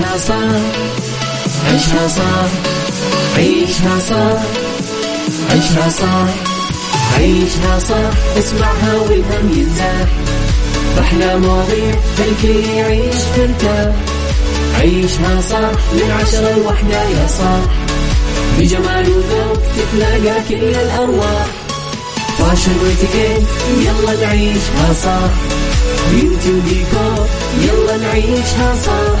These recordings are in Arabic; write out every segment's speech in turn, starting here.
عيشها صح عيشها صح عيشها صح عيشها صح عيشها صح اسمعها والهم ينزاح أحلى مواضيع خلي يعيش ترتاح عيشها صح من عشرة لوحدة يا صاح. بجمال وذوق تتلاقى كل الأرواح. فاشل واتيكيت يلا نعيشها صح beauty وديكور يلا نعيشها صح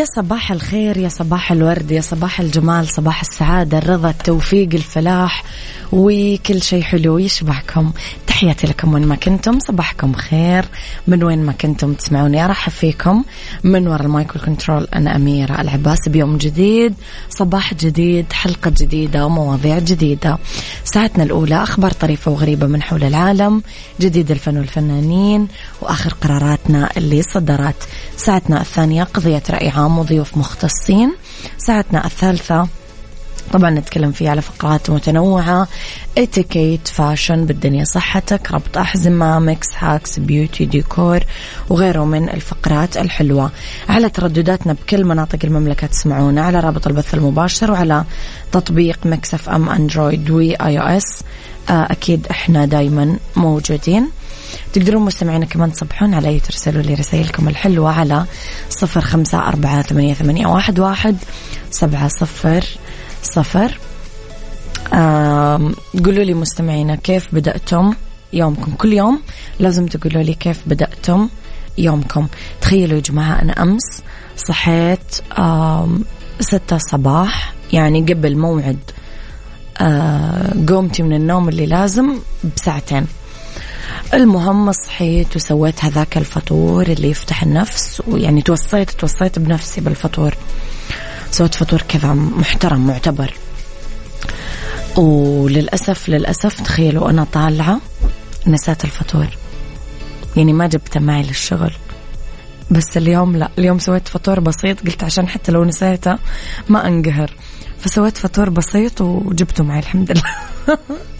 يا صباح الخير يا صباح الورد يا صباح الجمال صباح السعادة الرضا التوفيق الفلاح وكل شيء حلو يشبهكم تحياتي لكم وين ما كنتم صباحكم خير. من وين ما كنتم تسمعوني أرحب فيكم. من وراء المايكرو control أنا أميرة العباس. بيوم جديد صباح جديد حلقة جديدة ومواضيع جديدة. ساعتنا الأولى أخبار طريفة وغريبة من حول العالم. جديد الفن والفنانين وآخر قراراتنا اللي صدرت. ساعتنا الثانية قضية رأي عام. وضيوف مختصين. ساعتنا الثالثة طبعا نتكلم فيه على فقرات متنوعة. اتيكيت fashion بالدنيا صحتك ربط أحزمة Mix hacks beauty ديكور وغيره من الفقرات الحلوة. على تردداتنا بكل مناطق المملكة تسمعونا على رابط البث المباشر وعلى تطبيق Mix FM Android و iOS أكيد إحنا دايما موجودين. تقدرون مستمعينا كمان تصبحون علي ترسلوا لي رسائلكم الحلوة على صفر خمسة أربعة ثمانية, ثمانية واحد, واحد سبعة صفر صفر. قولوا لي مستمعينا كيف بدأتم يومكم؟ كل يوم لازم تقولوا لي كيف بدأتم يومكم. تخيلوا يا جماعة أنا أمس صحيت ستة صباح يعني قبل موعد قومتي من النوم اللي لازم بساعتين. المهم صحيت وسويت هذاك الفطور اللي يفتح النفس ويعني توصيت توصيت بنفسي بالفطور. سويت فطور كذا محترم معتبر. وللأسف للأسف تخيلوا أنا طالعة نسيت الفطور. يعني ما جبته معي للشغل. بس اليوم لا. اليوم سويت فطور بسيط قلت عشان حتى لو نسيته ما أنقهر. فسويت فطور بسيط وجبته معي الحمد لله.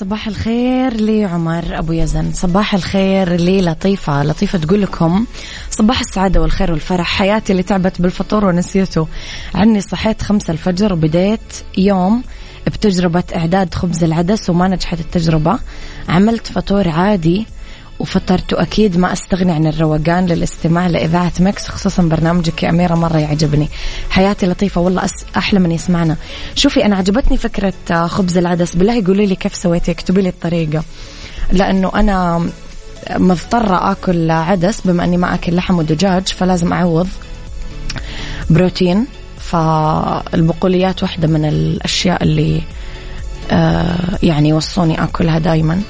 صباح الخير لعمر أبو يزن. صباح الخير للطيفه لطيفة. تقول لكم صباح السعادة والخير والفرح. حياتي اللي تعبت بالفطور ونسيته. عني صحيت خمسة الفجر وبديت يوم بتجربة إعداد خبز العدس وما نجحت التجربة. عملت فطور عادي. وفطرت وأكيد ما أستغني عن الروقان للاستماع لإذاعة مكس خصوصا برنامجك يا أميرة مرة يعجبني. حياتي لطيفة والله أس أحلى من يسمعنا. شوفي أنا عجبتني فكرة آه، خبز العدس. بالله قولي لي كيف سويتي اكتبي لي الطريقة. لأنه أنا مضطرة آكل عدس بما أني ما أكل لحم ودجاج فلازم أعوض بروتين. فالبقوليات واحدة من الأشياء اللي آه يعني يوصوني أكلها دايما.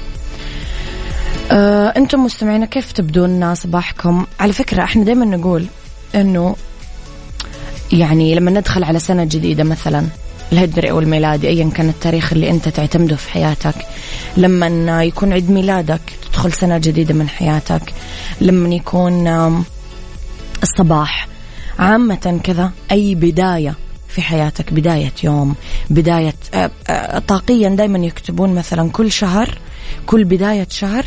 آه، أنتم مستمعينا كيف تبدون صباحكم؟ على فكرة إحنا دائما نقول إنه يعني لما ندخل على سنة جديدة مثلا الهجري أو الميلادي أيا كان التاريخ اللي أنت تعتمده في حياتك لما يكون عيد ميلادك تدخل سنة جديدة من حياتك لما يكون الصباح عامة كذا أي بداية في حياتك بداية يوم بداية آه، آه، طاقيا دائما يكتبون مثلا كل شهر كل بداية شهر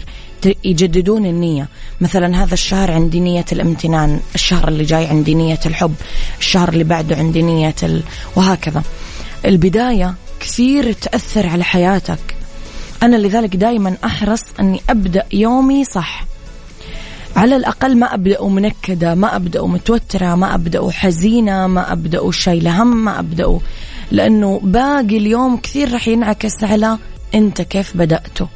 يجددون النية. مثلا هذا الشهر عندي نية الامتنان الشهر اللي جاي عندي نية الحب الشهر اللي بعده عندي نية ال... وهكذا. البداية كثير تأثر على حياتك. أنا لذلك دائما أحرص أني أبدأ يومي صح. على الأقل ما أبدأ منكدة ما أبدأ متوترة ما أبدأ حزينة ما أبدأ شايلة هم ما أبدأ. لأنه باقي اليوم كثير رح ينعكس على أنت كيف بدأته.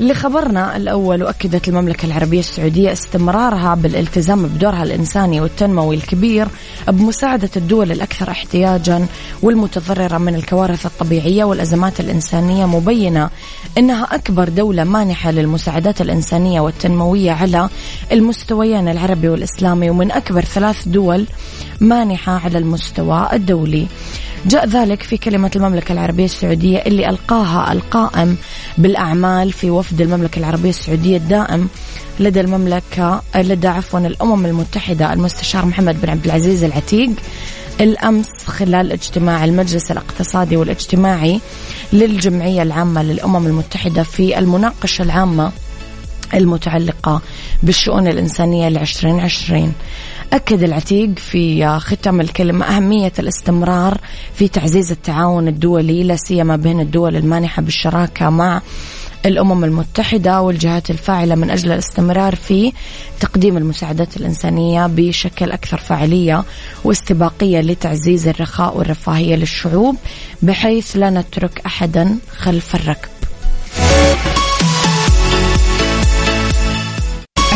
لخبرنا الأول وأكدت المملكة العربية السعودية استمرارها بالالتزام بدورها الإنساني والتنموي الكبير بمساعدة الدول الأكثر احتياجا والمتضررة من الكوارث الطبيعية والأزمات الإنسانية مبينة أنها أكبر دولة مانحة للمساعدات الإنسانية والتنموية على المستويين العربي والإسلامي ومن أكبر ثلاث دول مانحة على المستوى الدولي. جاء ذلك في كلمة المملكة العربية السعودية اللي ألقاها القائم بالأعمال في وفد المملكة العربية السعودية الدائم لدى المملكة لدى عفوا الأمم المتحدة المستشار محمد بن عبد العزيز العتيق. الأمس خلال اجتماع المجلس الاقتصادي والاجتماعي للجمعية العامة للأمم المتحدة في المناقشة العامة المتعلقة بالشؤون الإنسانية لعشرين عشرين. أكد العتيق في ختام الكلمة أهمية الاستمرار في تعزيز التعاون الدولي لا سيما بين الدول المانحة بالشراكة مع الأمم المتحدة والجهات الفاعلة من أجل الاستمرار في تقديم المساعدات الإنسانية بشكل أكثر فاعلية واستباقية لتعزيز الرخاء والرفاهية للشعوب بحيث لا نترك أحدا خلف الركب.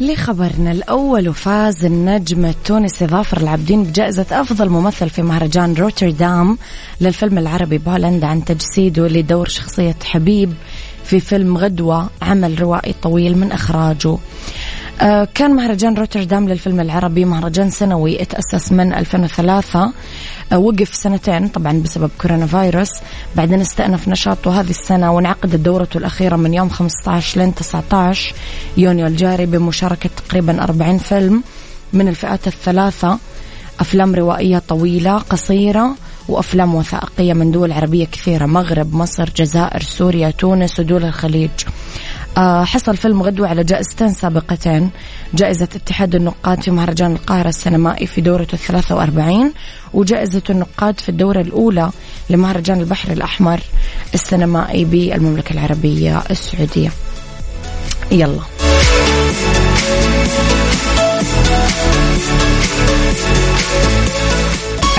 لخبرنا الأول وفاز النجم التونسي ظافر العابدين بجائزة أفضل ممثل في مهرجان روتردام للفيلم العربي بولندا عن تجسيده لدور شخصية حبيب في فيلم غدوة عمل روائي طويل من إخراجه. كان مهرجان روتردام للفيلم العربي مهرجان سنوي اتأسس من 2003 آه، وقف سنتين طبعا بسبب كورونا فيروس. بعدين استأنف نشاطه هذه السنة وانعقدت دورته الأخيرة من يوم 15 لين 19 يونيو الجاري بمشاركة تقريبا 40 فيلم من الفئات الثلاثة. أفلام روائية طويلة قصيرة وأفلام وثائقية من دول عربية كثيرة مغرب مصر جزائر سوريا تونس ودول الخليج. آه، حصل فيلم غدوة على جائزتين سابقتين. جائزة اتحاد النقاد في مهرجان القاهرة السينمائي في دورته الثلاثة وأربعين وجائزة النقاد في الدورة الأولى لمهرجان البحر الأحمر السينمائي بالمملكة العربية السعودية. يلا.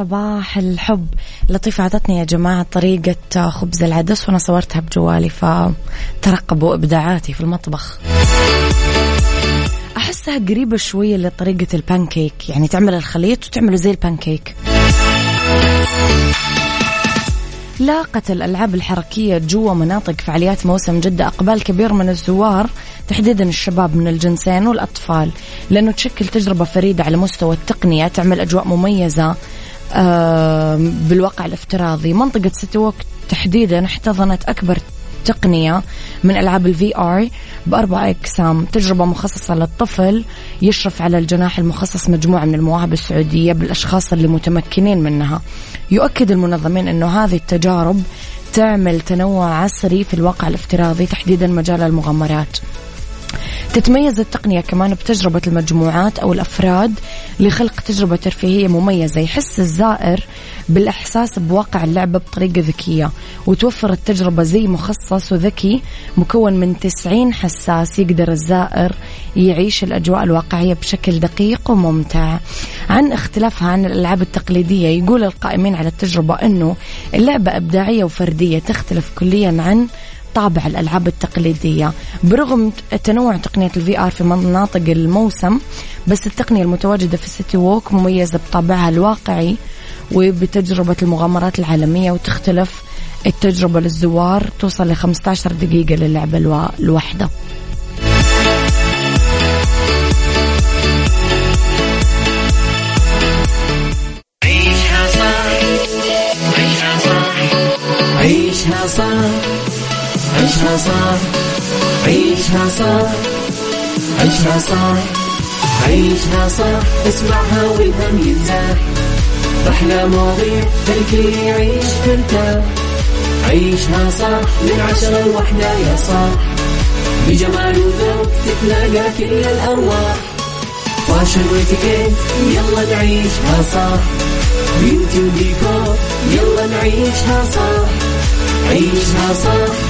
صباح الحب. لطيفة عطتني يا جماعة طريقة خبز العدس وأنا صورتها بجوالي فترقبوا إبداعاتي في المطبخ. أحسها قريبة شوية لطريقة البانكيك يعني تعمل الخليط وتعمله زي البانكيك. لاقت الألعاب الحركية جوا مناطق فعاليات موسم جدة أقبال كبير من الزوار تحديدا الشباب من الجنسين والأطفال لأنه تشكل تجربة فريدة على مستوى التقنية تعمل أجواء مميزة. بالواقع الافتراضي. منطقة City Walk تحديدا احتضنت أكبر تقنية من ألعاب ال VR بأربع أقسام. تجربة مخصصة للطفل يشرف على الجناح المخصص مجموعة من المواهب السعودية بالأشخاص اللي متمكنين منها. يؤكد المنظمين أنه هذه التجارب تعمل تنوع عصري في الواقع الافتراضي تحديدا مجال المغامرات. تتميز التقنية كمان بتجربة المجموعات أو الأفراد لخلق تجربة ترفيهية مميزة يحس الزائر بالإحساس بواقع اللعبة بطريقة ذكية وتوفر التجربة زي مخصص وذكي مكون من 90 حساس يقدر الزائر يعيش الأجواء الواقعية بشكل دقيق وممتع. عن اختلافها عن الألعاب التقليدية يقول القائمين على التجربة أنه اللعبة إبداعية وفردية تختلف كليا عن طابع الألعاب التقليدية. برغم تنوع تقنية ال VR في مناطق الموسم بس التقنية المتواجدة في ال City Walk مميزة بطابعها الواقعي وبتجربة المغامرات العالمية وتختلف التجربة للزوار توصل ل 15 دقيقة للعبة الواحدة. عيشها صح. عيشها صح. عيشها صح عيشها صح عيشها صح عيشها صح اسمعها والهم ينزاح أحلى مواضيع الكل يعيش ترتاح عيشها صح من عشرة لوحدة يا صاح بجمال وذوق تتلاقى كل الأرواح فاشل واتيكيت يلا نعيشها صح beauty وديكور يلا نعيشها صح عيشها صح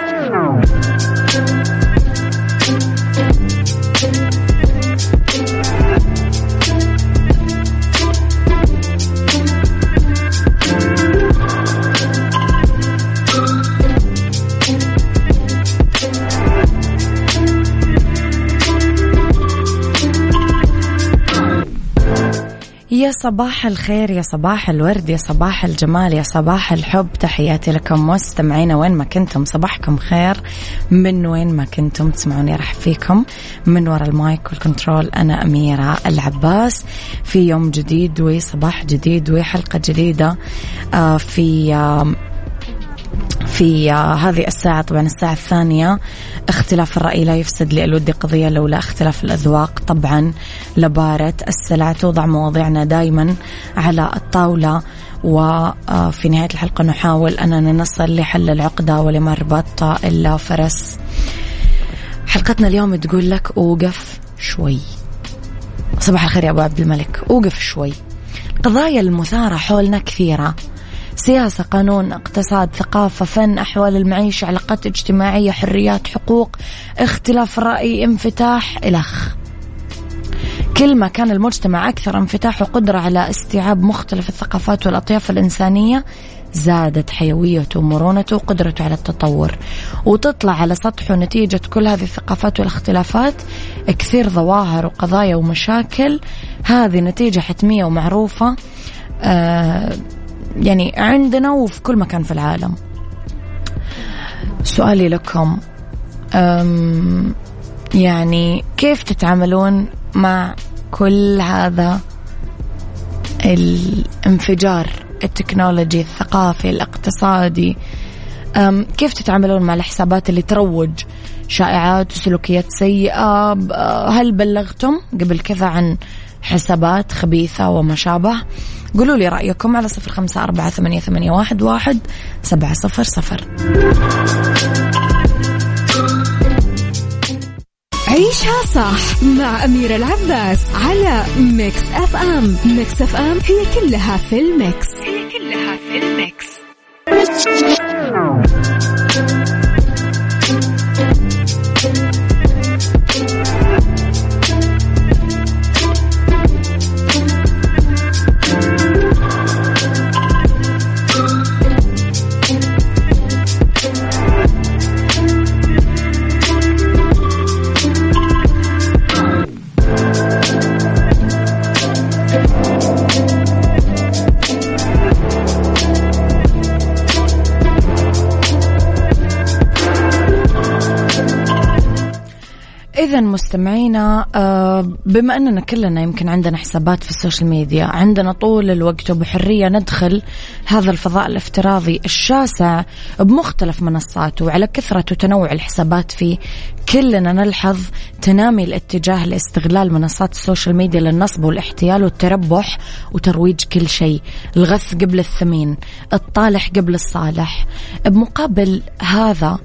يا صباح الخير يا صباح الورد يا صباح الجمال يا صباح الحب. تحياتي لكم مستمعينا وين ما كنتم. صباحكم خير. من وين ما كنتم تسمعوني مرحبا فيكم. من وراء ال mic وال control أنا أميرة العباس. في يوم جديد وصباح جديد وحلقة جديدة. آه، في في هذه الساعة طبعا الساعة الثانية اختلاف الرأي لا يفسد للود قضية لولا اختلاف الأذواق. طبعا لبارة السلع توضع مواضيعنا دائما على الطاولة وفي نهاية الحلقة نحاول أننا نصل لحل العقدة ولمربط إلا فرس. حلقتنا اليوم تقول لك أوقف شوي. صباح الخير يا أبو عبد الملك أوقف شوي. القضايا المثارة حولنا كثيرة. سياسة قانون اقتصاد ثقافة فن أحوال المعيشة علاقات اجتماعية حريات حقوق اختلاف رأي انفتاح إلخ كل ما كان المجتمع أكثر انفتاح وقدرة على استيعاب مختلف الثقافات والأطياف الإنسانية زادت حيويته ومرونته وقدرته على التطور. وتطلع على سطحه نتيجة كل هذه الثقافات والاختلافات كثير ظواهر وقضايا ومشاكل. هذه نتيجة حتمية ومعروفة آه يعني عندنا وفي كل مكان في العالم. سؤالي لكم يعني كيف تتعاملون مع كل هذا الانفجار التكنولوجي الثقافي الاقتصادي؟ كيف تتعاملون مع الحسابات اللي تروج شائعات وسلوكيات سيئة؟ هل بلغتم قبل كذا عن حسابات خبيثة وما شابه قولوا لي رأيكم على صفر خمسة أربعة ثمانية, ثمانية واحد, واحد سبعة صفر صفر. عيشها صح مع أميرة العباس على Mix FM Mix FM هي كلها في ال Mix. هي كلها في ال Mix. مستمعينا آه، بما أننا كلنا يمكن عندنا حسابات في ال social media عندنا طول الوقت وبحرية ندخل هذا الفضاء الافتراضي الشاسع بمختلف منصاته وعلى كثرة وتنوع الحسابات فيه كلنا نلحظ تنامي الاتجاه لاستغلال منصات ال social media للنصب والاحتيال والتربح وترويج كل شيء الغث قبل الثمين الطالح قبل الصالح. بمقابل هذا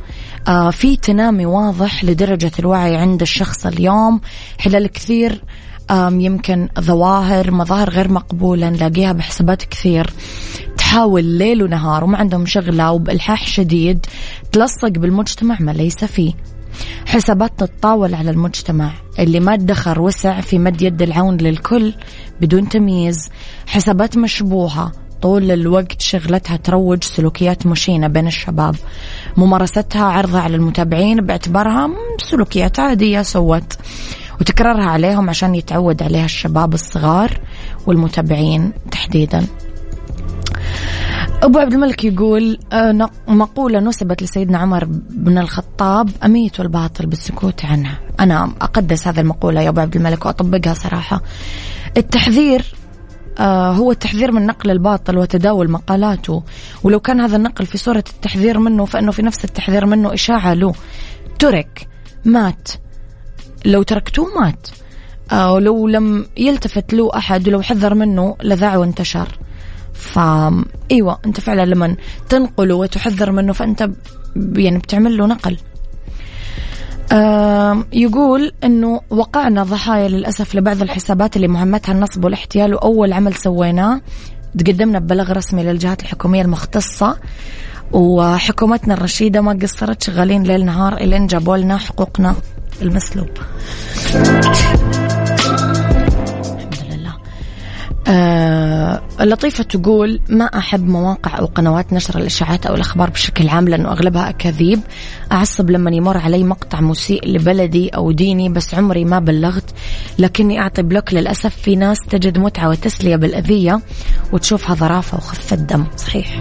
آه في تنامي واضح لدرجة الوعي عند الشخص اليوم كثير يمكن ظواهر مظاهر غير مقبولة نلاقيها بحسابات كثير. تحاول ليل ونهار وما عندهم شغلة وبإلحاح شديد تلصق بالمجتمع ما ليس فيه. حسابات تتطاول على المجتمع. اللي ما ادخر وسع في مد يد العون للكل بدون تمييز. حسابات مشبوهة. طول الوقت شغلتها تروج سلوكيات مشينة بين الشباب. ممارستها عرضها على المتابعين باعتبارها سلوكيات عادية سوت. وتكررها عليهم عشان يتعود عليها الشباب الصغار والمتابعين تحديدا. أبو عبد الملك يقول آه، مقولة نسبت لسيدنا عمر بن الخطاب أميت الباطل بالسكوت عنها. أنا أقدس هذه المقولة يا أبو عبد الملك وأطبقها صراحة. التحذير آه، هو التحذير من نقل الباطل وتداول مقالاته. ولو كان هذا النقل في صورة التحذير منه فإنه في نفس التحذير منه إشاعة له. ترك مات. لو تركتوه مات. آه، ولو لم يلتفت له أحد ولو حذر منه لذاع وانتشر. فا إيوه أنت فعلا لما تنقله وتحذر منه فأنت يعني بتعمل له نقل. يقول إنه وقعنا ضحايا للأسف لبعض الحسابات اللي مهمتها النصب والاحتيال وأول عمل سويناه. تقدمنا ببلاغ رسمي للجهات الحكومية المختصة. وحكومتنا الرشيدة ما قصرت شغالين ليل نهار الين جابوا لنا حقوقنا. المسلوب. آه اللطيفة تقول ما أحب مواقع أو قنوات نشر الإشاعات أو الأخبار بشكل عام لأنه أغلبها أكاذيب. أعصب لما يمر علي مقطع مسيء لبلدي أو ديني بس عمري ما بلغت. لكني أعطي بلوك للأسف في ناس تجد متعة وتسلية بالأذية وتشوفها ظرافة وخفة دم صحيح.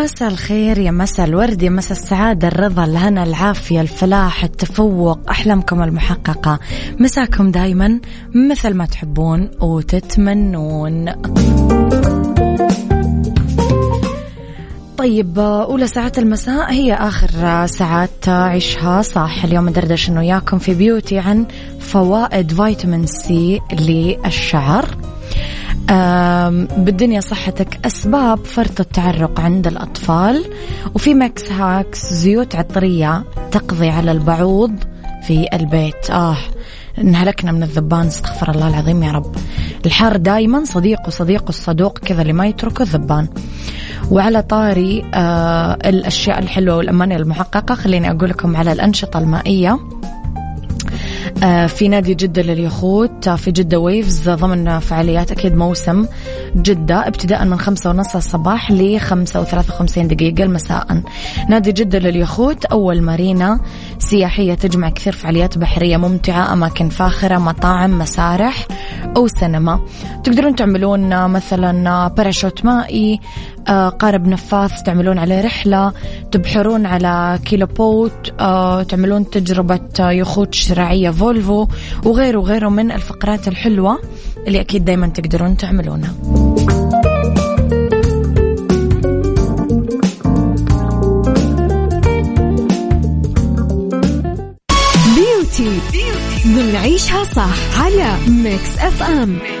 مساء الخير يا مساء الورد يا مساء السعادة الرضا الهنا العافية الفلاح التفوق أحلامكم المحققة. مساكم دايما مثل ما تحبون وتتمنون. طيب أولى ساعات المساء هي آخر ساعات عيشها. صح اليوم ندردش أنا وياكم في beauty عن فوائد فيتامين C للشعر. بالدنيا صحتك أسباب فرط التعرق عند الأطفال وفي mix hacks زيوت عطرية تقضي على البعوض في البيت. آه انهلكنا من الذبان استغفر الله العظيم يا رب. الحار دايما صديقه صديقه الصدوق كذا اللي ما يتركه الذبان. وعلى طاري آه الأشياء الحلوة والأماني المحققة خليني أقول لكم على الأنشطة المائية. في نادي جدة لليخوت آه، في جدة Waves ضمن فعاليات أكيد موسم جدة ابتداء من خمسة ونص الصباح لخمسة وثلاثة وخمسين دقيقة مساء نادي جدة لليخوت أول مارينا سياحية تجمع كثير فعاليات بحرية ممتعة أماكن فاخرة مطاعم مسارح أو سينما. تقدرون تعملون مثلا باراشوت مائي قارب نفاث تعملون عليه رحلة تبحرون على keel boat تعملون تجربة يخوت شراعية فولفو وغيره وغيره من الفقرات الحلوة اللي أكيد دايما تقدرون تعملونها. beauty ضمن عيشها صح على Mix FM Mix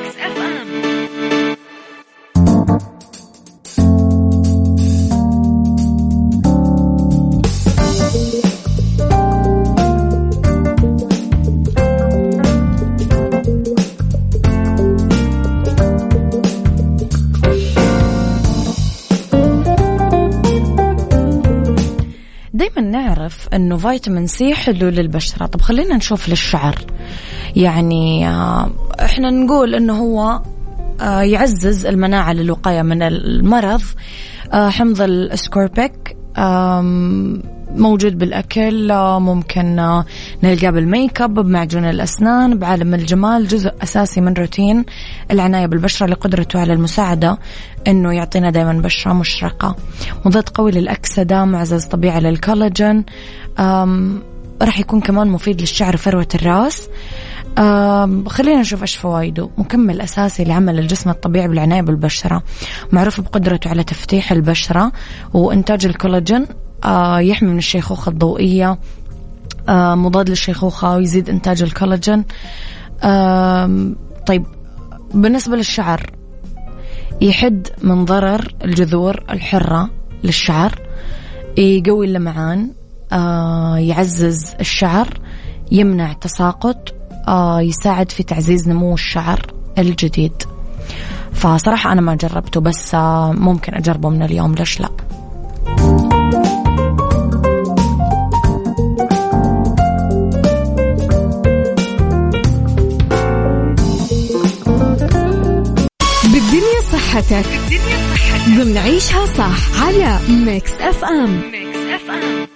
نعرف إنه فيتامين C حلو للبشرة. طب خلينا نشوف للشعر. يعني آه، إحنا نقول إنه هو آه، يعزز المناعة للوقاية من المرض. آه، حمض الأسكوربيك موجود بالأكل ممكن نلقاه بالميك اب بمعجون الأسنان بعالم الجمال جزء أساسي من روتين العناية بالبشرة لقدرته على المساعدة أنه يعطينا دائما بشرة مشرقة. مضاد قوي للأكسدة معزز طبيعي للكولاجين. راح يكون كمان مفيد للشعر وفروة الراس. خلينا نشوف إيش فوائده. مكمل أساسي لعمل الجسم الطبيعي بالعناية بالبشرة. معروف بقدرته على تفتيح البشرة وإنتاج الكولاجين. يحمي من الشيخوخة الضوئية. آه، مضاد للشيخوخة ويزيد إنتاج الكولاجين. طيب بالنسبة للشعر يحد من ضرر الجذور الحرة للشعر يقوي اللمعان آه، يعزز الشعر يمنع تساقط يساعد في تعزيز نمو الشعر الجديد. فصراحة أنا ما جربته بس ممكن أجربه من اليوم ليش لأ؟ صحتك ضمن عيشها صح على ميكس اف ام ميكس اف ام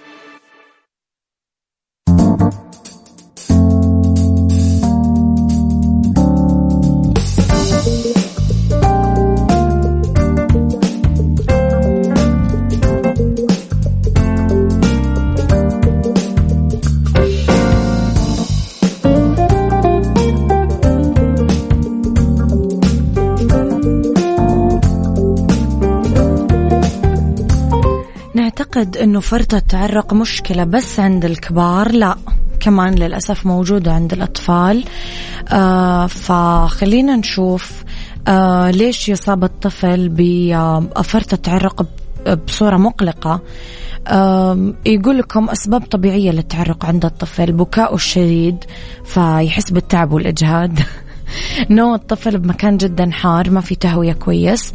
أعتقد أنه فرط التعرق مشكلة بس عند الكبار لا. كمان للأسف موجودة عند الأطفال. آه فخلينا نشوف آه ليش يصاب الطفل بفرط التعرق بصورة مقلقة. يقول لكم أسباب طبيعية للتعرق عند الطفل بكاؤه الشديد فيحس بالتعب والإجهاد. نوم الطفل بمكان جدا حار ما في تهوية كويس.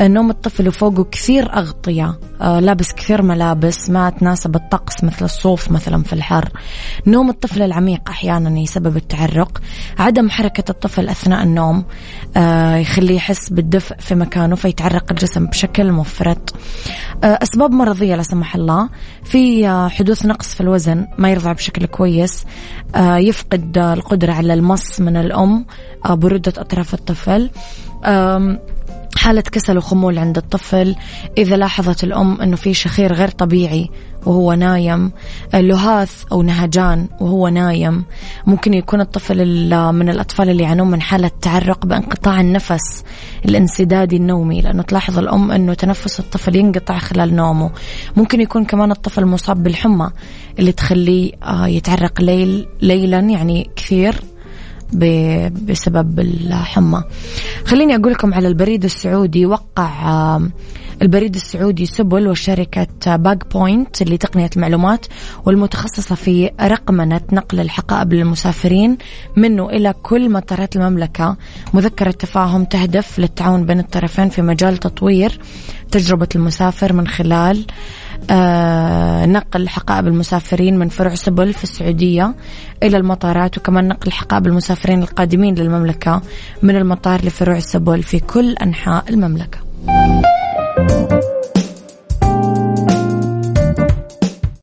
نوم الطفل وفوقه كثير أغطية. آه، لابس كثير ملابس ما تناسب الطقس مثل الصوف مثلا في الحر. نوم الطفل العميق أحيانا يسبب التعرق. عدم حركة الطفل أثناء النوم آه، يخليه يحس بالدفء في مكانه فيتعرق الجسم بشكل مفرط. آه، أسباب مرضية لا سمح الله. في حدوث نقص في الوزن ما يرضع بشكل كويس. يفقد القدرة على المص من الأم برودة أطراف الطفل. حالة كسل وخمول عند الطفل. إذا لاحظت الأم أنه في شخير غير طبيعي وهو نايم. لهاث أو نهجان وهو نايم. ممكن يكون الطفل من الأطفال اللي يعانون من حالة تعرق بانقطاع النفس الانسدادي النومي لأنه تلاحظ الأم أنه تنفس الطفل ينقطع خلال نومه. ممكن يكون كمان الطفل مصاب بالحمى اللي تخليه آه، يتعرق ليل ليلا يعني كثير. بسبب الحمى. خليني أقول لكم على البريد السعودي. وقع البريد السعودي سبل وشركة Bag Point لتقنية المعلومات والمتخصصة في رقمنة نقل الحقائب للمسافرين منه إلى كل مطارات المملكة مذكرة تفاهم تهدف للتعاون بين الطرفين في مجال تطوير تجربة المسافر من خلال آه نقل حقائب المسافرين من فروع سبل في السعودية إلى المطارات وكمان نقل حقائب المسافرين القادمين للمملكة من المطار لفروع سبل في كل أنحاء المملكة. Thank you.